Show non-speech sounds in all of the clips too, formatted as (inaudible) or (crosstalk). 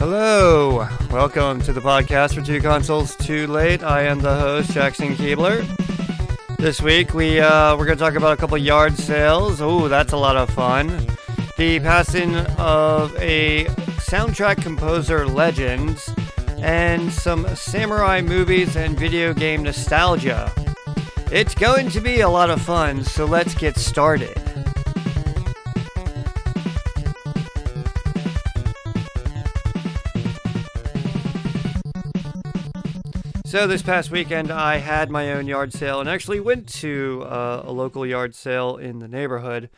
Hello, welcome to the podcast for Two Consoles Too Late. I am the host, Jackson Keebler. This week we uh, we're going to talk about a couple yard sales. Oh, that's a lot of fun. The passing of a soundtrack composer legend, and some samurai movies and video game nostalgia. It's going to be a lot of fun, so let's get started. So this past weekend, I had my own yard sale and actually went to uh, a local yard sale in the neighborhood.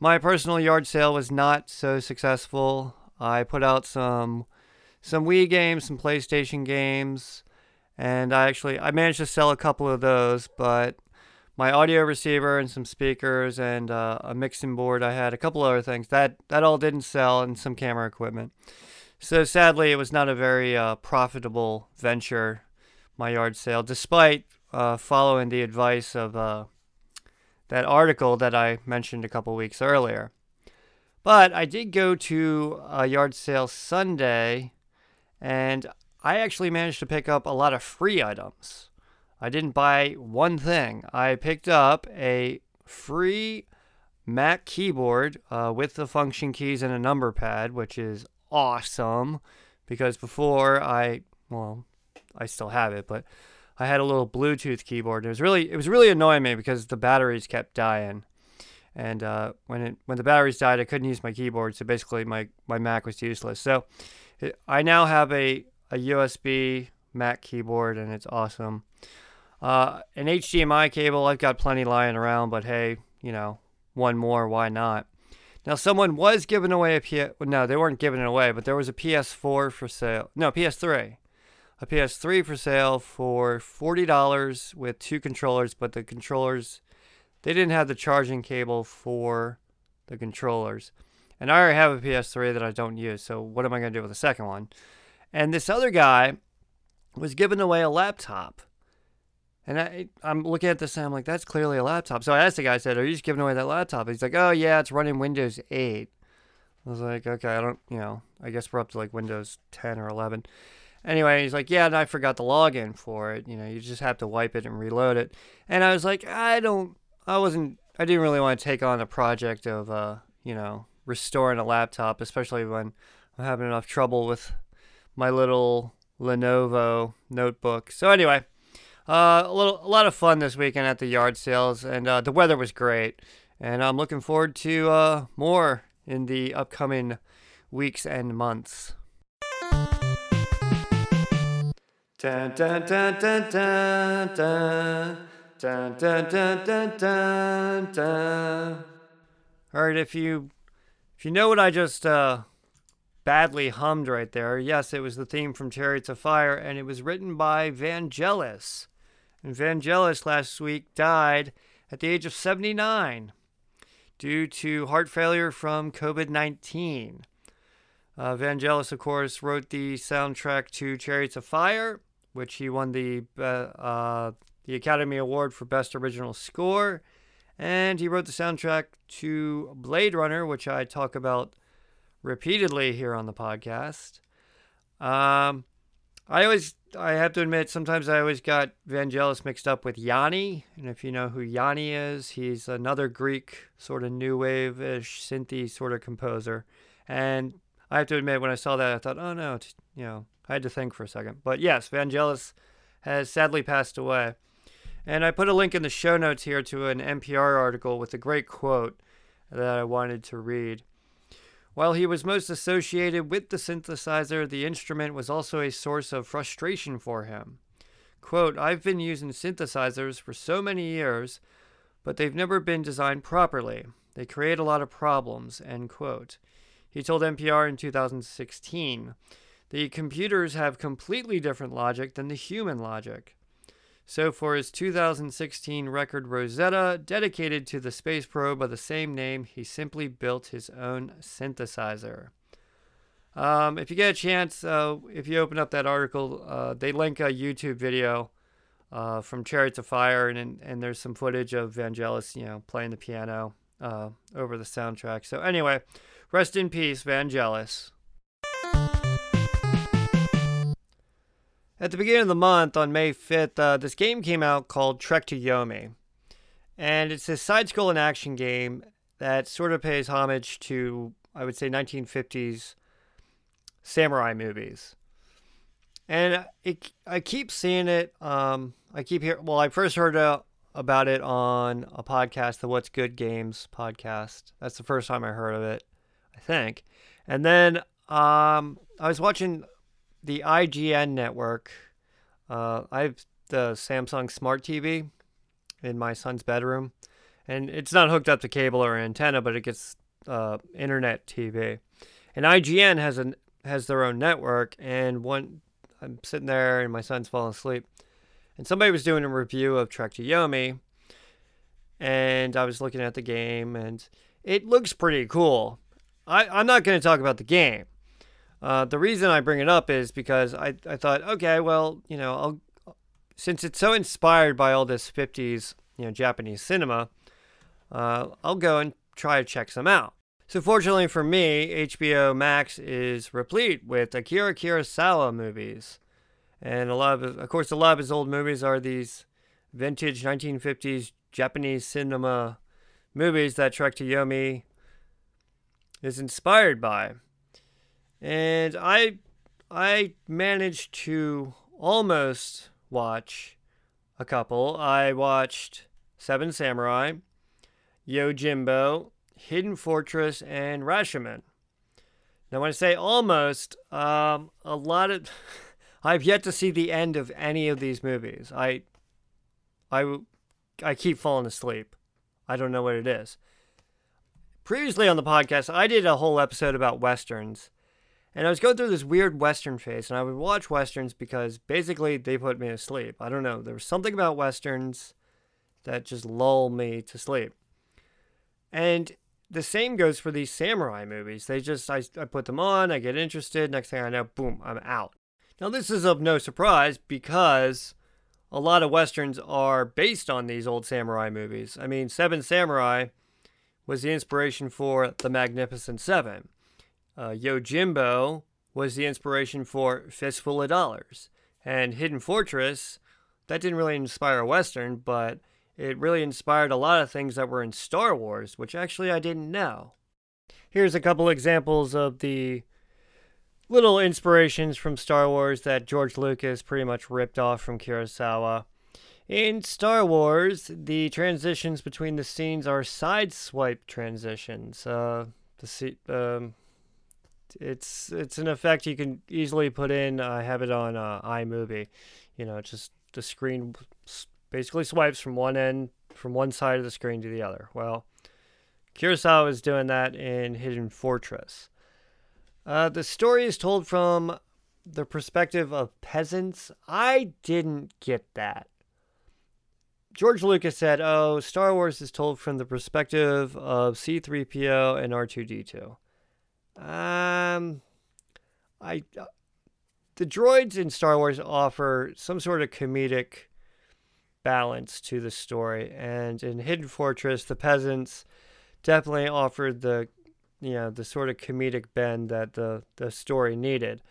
My personal yard sale was not so successful. I put out some some Wii games, some PlayStation games, and I actually I managed to sell a couple of those. But my audio receiver and some speakers and uh, a mixing board, I had a couple other things that that all didn't sell, and some camera equipment. So sadly, it was not a very uh, profitable venture my yard sale, despite uh, following the advice of uh, that article that I mentioned a couple weeks earlier. But I did go to a yard sale Sunday, and I actually managed to pick up a lot of free items. I didn't buy one thing. I picked up a free Mac keyboard uh, with the function keys and a number pad, which is awesome because before I, well, I still have it, but I had a little Bluetooth keyboard. It was really it was really annoying me because the batteries kept dying, and uh, when it when the batteries died, I couldn't use my keyboard. So basically, my my Mac was useless. So it, I now have a a USB Mac keyboard, and it's awesome. Uh, an HDMI cable, I've got plenty lying around, but hey, you know, one more, why not? Now, someone was giving away a PS. No, they weren't giving it away, but there was a PS4 for sale. No, PS3 a PS3 for sale for $40 with two controllers, but the controllers, they didn't have the charging cable for the controllers. And I already have a PS3 that I don't use, so what am I going to do with the second one? And this other guy was giving away a laptop. And I, I'm looking at this and I'm like, that's clearly a laptop. So I asked the guy, I said, Are you just giving away that laptop? He's like, Oh, yeah, it's running Windows 8. I was like, Okay, I don't, you know, I guess we're up to like Windows 10 or 11. Anyway, he's like, yeah, and I forgot the login for it. You know, you just have to wipe it and reload it. And I was like, I don't, I wasn't, I didn't really want to take on a project of, uh, you know, restoring a laptop, especially when I'm having enough trouble with my little Lenovo notebook. So anyway, uh, a little, a lot of fun this weekend at the yard sales, and uh, the weather was great. And I'm looking forward to uh, more in the upcoming weeks and months. All right, if you if you know what I just uh, badly hummed right there, yes, it was the theme from Chariots of Fire, and it was written by Vangelis. And Vangelis last week died at the age of 79 due to heart failure from COVID 19. Uh, Vangelis, of course, wrote the soundtrack to Chariots of Fire which he won the uh, the Academy Award for Best Original Score, and he wrote the soundtrack to Blade Runner, which I talk about repeatedly here on the podcast. Um, I always, I have to admit, sometimes I always got Vangelis mixed up with Yanni, and if you know who Yanni is, he's another Greek sort of new wave-ish synthy sort of composer, and I have to admit, when I saw that, I thought, oh no, you know, I had to think for a second. But yes, Vangelis has sadly passed away. And I put a link in the show notes here to an NPR article with a great quote that I wanted to read. While he was most associated with the synthesizer, the instrument was also a source of frustration for him. Quote, I've been using synthesizers for so many years, but they've never been designed properly. They create a lot of problems, end quote. He told NPR in 2016. The computers have completely different logic than the human logic. So, for his 2016 record Rosetta, dedicated to the space probe of the same name, he simply built his own synthesizer. Um, if you get a chance, uh, if you open up that article, uh, they link a YouTube video uh, from Chariots of Fire, and and there's some footage of Vangelis, you know, playing the piano uh, over the soundtrack. So anyway, rest in peace, Vangelis. At the beginning of the month on May 5th, uh, this game came out called Trek to Yomi. And it's a side scrolling action game that sort of pays homage to, I would say, 1950s samurai movies. And it, I keep seeing it. Um, I keep hearing, well, I first heard about it on a podcast, the What's Good Games podcast. That's the first time I heard of it, I think. And then um, I was watching the IGN network. Uh, I have the Samsung Smart TV in my son's bedroom, and it's not hooked up to cable or antenna, but it gets uh, internet TV. And IGN has an has their own network, and one I'm sitting there and my son's falling asleep, and somebody was doing a review of Trek to Yomi, and I was looking at the game, and it looks pretty cool. I, I'm not going to talk about the game. Uh, the reason I bring it up is because I, I thought, okay, well, you know, I'll, since it's so inspired by all this 50s, you know, Japanese cinema, uh, I'll go and try to check some out. So fortunately for me, HBO Max is replete with Akira Kurosawa movies. And a lot of, of course, a lot of his old movies are these vintage 1950s Japanese cinema movies that Trek to Yomi is inspired by. And I I managed to almost watch a couple. I watched Seven Samurai, Yojimbo, Hidden Fortress, and Rashomon. Now, when I say almost, um, a lot of (laughs) I've yet to see the end of any of these movies. I, I, I keep falling asleep. I don't know what it is. Previously on the podcast, I did a whole episode about westerns, and I was going through this weird Western phase, and I would watch Westerns because basically they put me to sleep. I don't know. There was something about Westerns that just lull me to sleep. And the same goes for these samurai movies. They just, I, I put them on, I get interested. Next thing I know, boom, I'm out. Now, this is of no surprise because a lot of Westerns are based on these old samurai movies. I mean, Seven Samurai was the inspiration for The Magnificent Seven. Uh, Yojimbo was the inspiration for Fistful of Dollars. And Hidden Fortress, that didn't really inspire a Western, but it really inspired a lot of things that were in Star Wars, which actually I didn't know. Here's a couple examples of the little inspirations from Star Wars that George Lucas pretty much ripped off from Kurosawa. In Star Wars, the transitions between the scenes are side swipe transitions. Uh, the um, it's it's an effect you can easily put in. I have it on uh, iMovie. You know, just the screen basically swipes from one end, from one side of the screen to the other. Well, Kurosawa is doing that in Hidden Fortress. Uh, the story is told from the perspective of peasants. I didn't get that. George Lucas said, "Oh, Star Wars is told from the perspective of C-3PO and R2D2." Um, I uh, the droids in Star Wars offer some sort of comedic balance to the story, and in Hidden Fortress, the peasants definitely offered the you know the sort of comedic bend that the the story needed.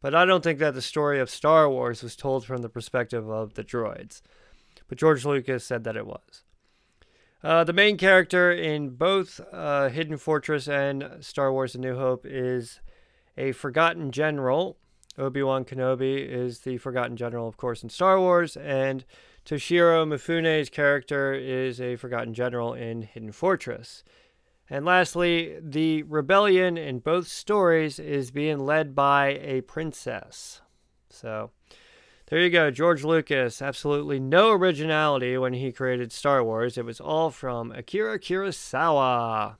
But I don't think that the story of Star Wars was told from the perspective of the droids. But George Lucas said that it was. Uh, the main character in both uh, Hidden Fortress and Star Wars A New Hope is a forgotten general. Obi Wan Kenobi is the forgotten general, of course, in Star Wars, and Toshiro Mifune's character is a forgotten general in Hidden Fortress. And lastly, the rebellion in both stories is being led by a princess. So there you go, George Lucas. Absolutely no originality when he created Star Wars. It was all from Akira Kurosawa.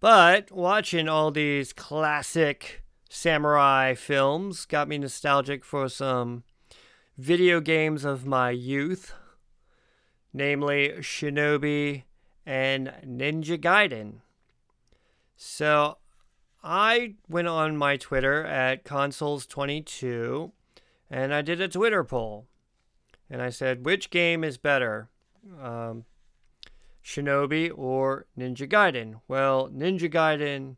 But watching all these classic samurai films got me nostalgic for some video games of my youth, namely Shinobi and Ninja Gaiden. So I went on my Twitter at Consoles22 and I did a Twitter poll. And I said, which game is better, um, Shinobi or Ninja Gaiden? Well, Ninja Gaiden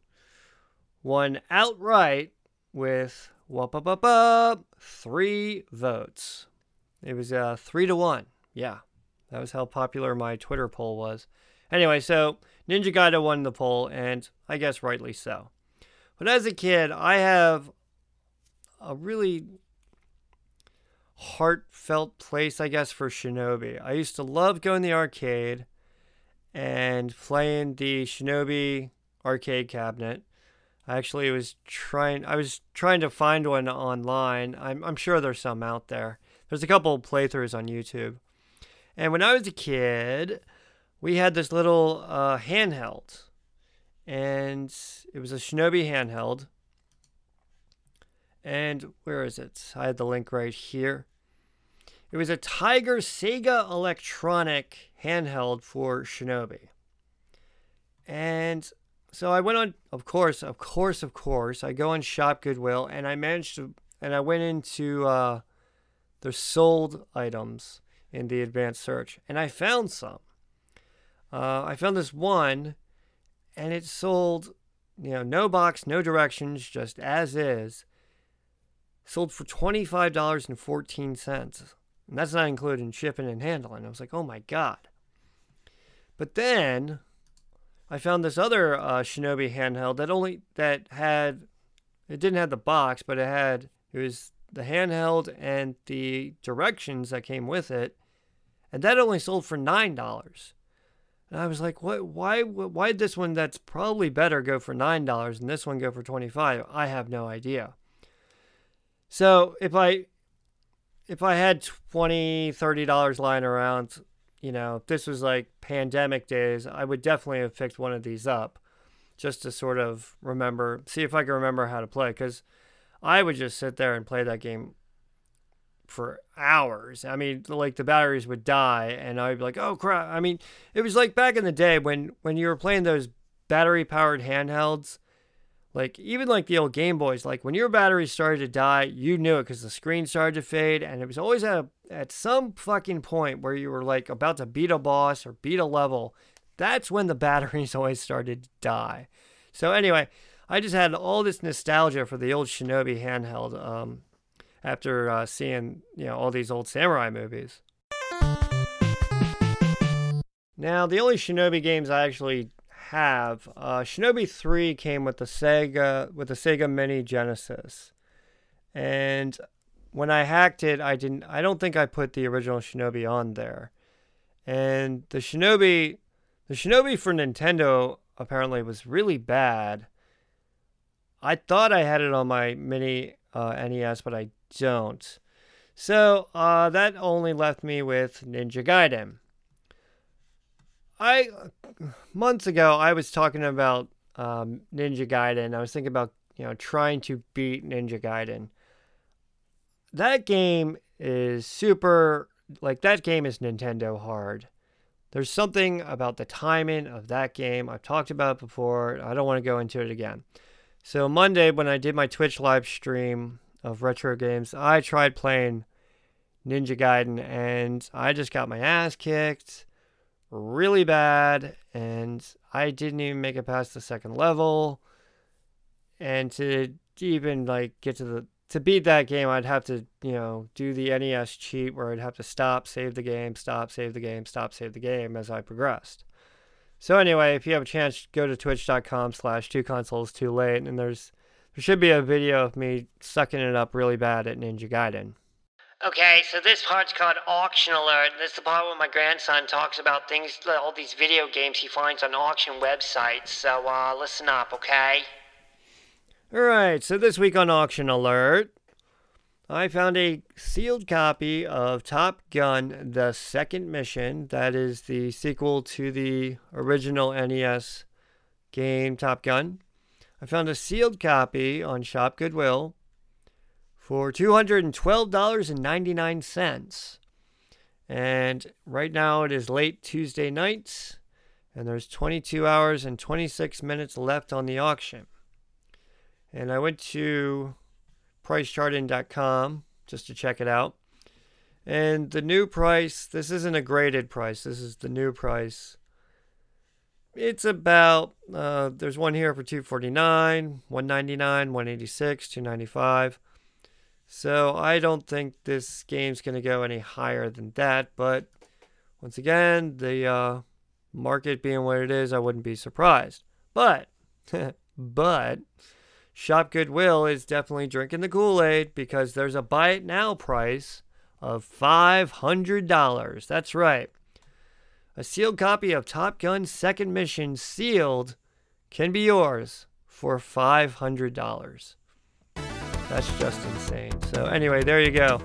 won outright with up up up three votes. It was uh three to one. Yeah, that was how popular my Twitter poll was. Anyway, so Ninja Gaiden won the poll, and I guess rightly so. But as a kid, I have a really heartfelt place, I guess, for Shinobi. I used to love going to the arcade and playing the Shinobi arcade cabinet. I actually was trying I was trying to find one online. I'm I'm sure there's some out there. There's a couple playthroughs on YouTube. And when I was a kid, we had this little uh, handheld. And it was a Shinobi handheld. And where is it? I had the link right here. It was a Tiger Sega Electronic handheld for Shinobi. And so I went on, of course, of course, of course, I go on Shop Goodwill and I managed to, and I went into uh, the sold items in the advanced search and I found some. Uh, I found this one and it sold, you know, no box, no directions, just as is. Sold for $25.14. And that's not including shipping and handling. I was like, oh my God. But then I found this other uh, Shinobi handheld that only, that had, it didn't have the box, but it had, it was the handheld and the directions that came with it. And that only sold for $9. And I was like, what, why, why did this one that's probably better go for $9 and this one go for 25? I have no idea. So if I, if I had 20 $30 lying around, you know, if this was like pandemic days, I would definitely have picked one of these up just to sort of remember, see if I can remember how to play. Because I would just sit there and play that game for hours. I mean, like the batteries would die, and I'd be like, "Oh crap!" I mean, it was like back in the day when when you were playing those battery powered handhelds like even like the old Game Boys, like when your battery started to die, you knew it because the screen started to fade, and it was always at a, at some fucking point where you were like about to beat a boss or beat a level. That's when the (laughs) batteries always started to die. So anyway, I just had all this nostalgia for the old Shinobi handheld um, after uh, seeing you know all these old samurai movies. Now the only Shinobi games I actually have. Uh, Shinobi 3 came with the Sega with the Sega Mini Genesis. And when I hacked it, I didn't I don't think I put the original Shinobi on there. And the Shinobi the Shinobi for Nintendo apparently was really bad. I thought I had it on my mini uh, NES, but I don't. So uh, that only left me with Ninja Gaiden. I months ago I was talking about um, Ninja Gaiden. I was thinking about you know trying to beat Ninja Gaiden. That game is super like that game is Nintendo hard. There's something about the timing of that game. I've talked about it before. I don't want to go into it again. So Monday when I did my Twitch live stream of retro games, I tried playing Ninja Gaiden and I just got my ass kicked really bad, and I didn't even make it past the second level. And to even like get to the to beat that game, I'd have to you know do the NES cheat where I'd have to stop, save the game, stop, save the game, stop, save the game as I progressed. So anyway, if you have a chance, go to twitch.com slash two consoles too late, and there's there should be a video of me sucking it up really bad at Ninja Gaiden. Okay, so this part's called Auction Alert. This is the part where my grandson talks about things, all these video games he finds on auction websites. So, uh, listen up, okay? Alright, so this week on Auction Alert, I found a sealed copy of Top Gun The Second Mission. That is the sequel to the original NES game Top Gun. I found a sealed copy on Shop Goodwill for $212.99. And right now it is late Tuesday night, and there's 22 hours and 26 minutes left on the auction. And I went to pricecharting.com just to check it out. And the new price, this isn't a graded price, this is the new price. It's about uh, there's one here for 249 199 186 295 so i don't think this game's going to go any higher than that but once again the uh, market being what it is i wouldn't be surprised. But (laughs) but shop goodwill is definitely drinking the kool-aid because there's a buy it now price of $500 that's right a sealed copy of Top Gun Second Mission sealed can be yours for $500. That's just insane. So, anyway, there you go.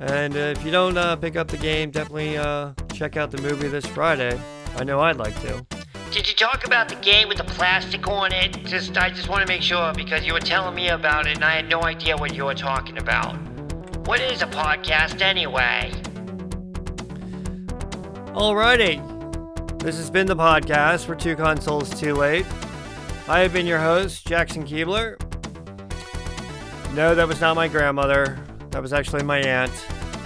And uh, if you don't uh, pick up the game, definitely uh, check out the movie this Friday. I know I'd like to. Did you talk about the game with the plastic on it? Just I just want to make sure because you were telling me about it and I had no idea what you were talking about. What is a podcast anyway? Alrighty. This has been the podcast for Two Consoles Too Late. I have been your host, Jackson Keebler. No, that was not my grandmother. That was actually my aunt.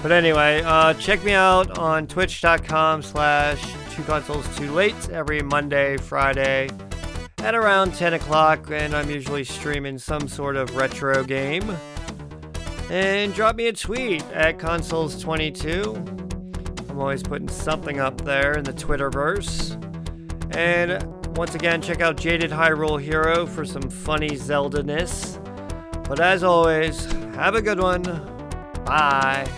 But anyway, uh, check me out on twitch.com slash two consoles too late every Monday, Friday at around 10 o'clock, and I'm usually streaming some sort of retro game. And drop me a tweet at consoles22 I'm always putting something up there in the Twitterverse. And once again, check out Jaded Hyrule Hero for some funny Zelda ness. But as always, have a good one. Bye.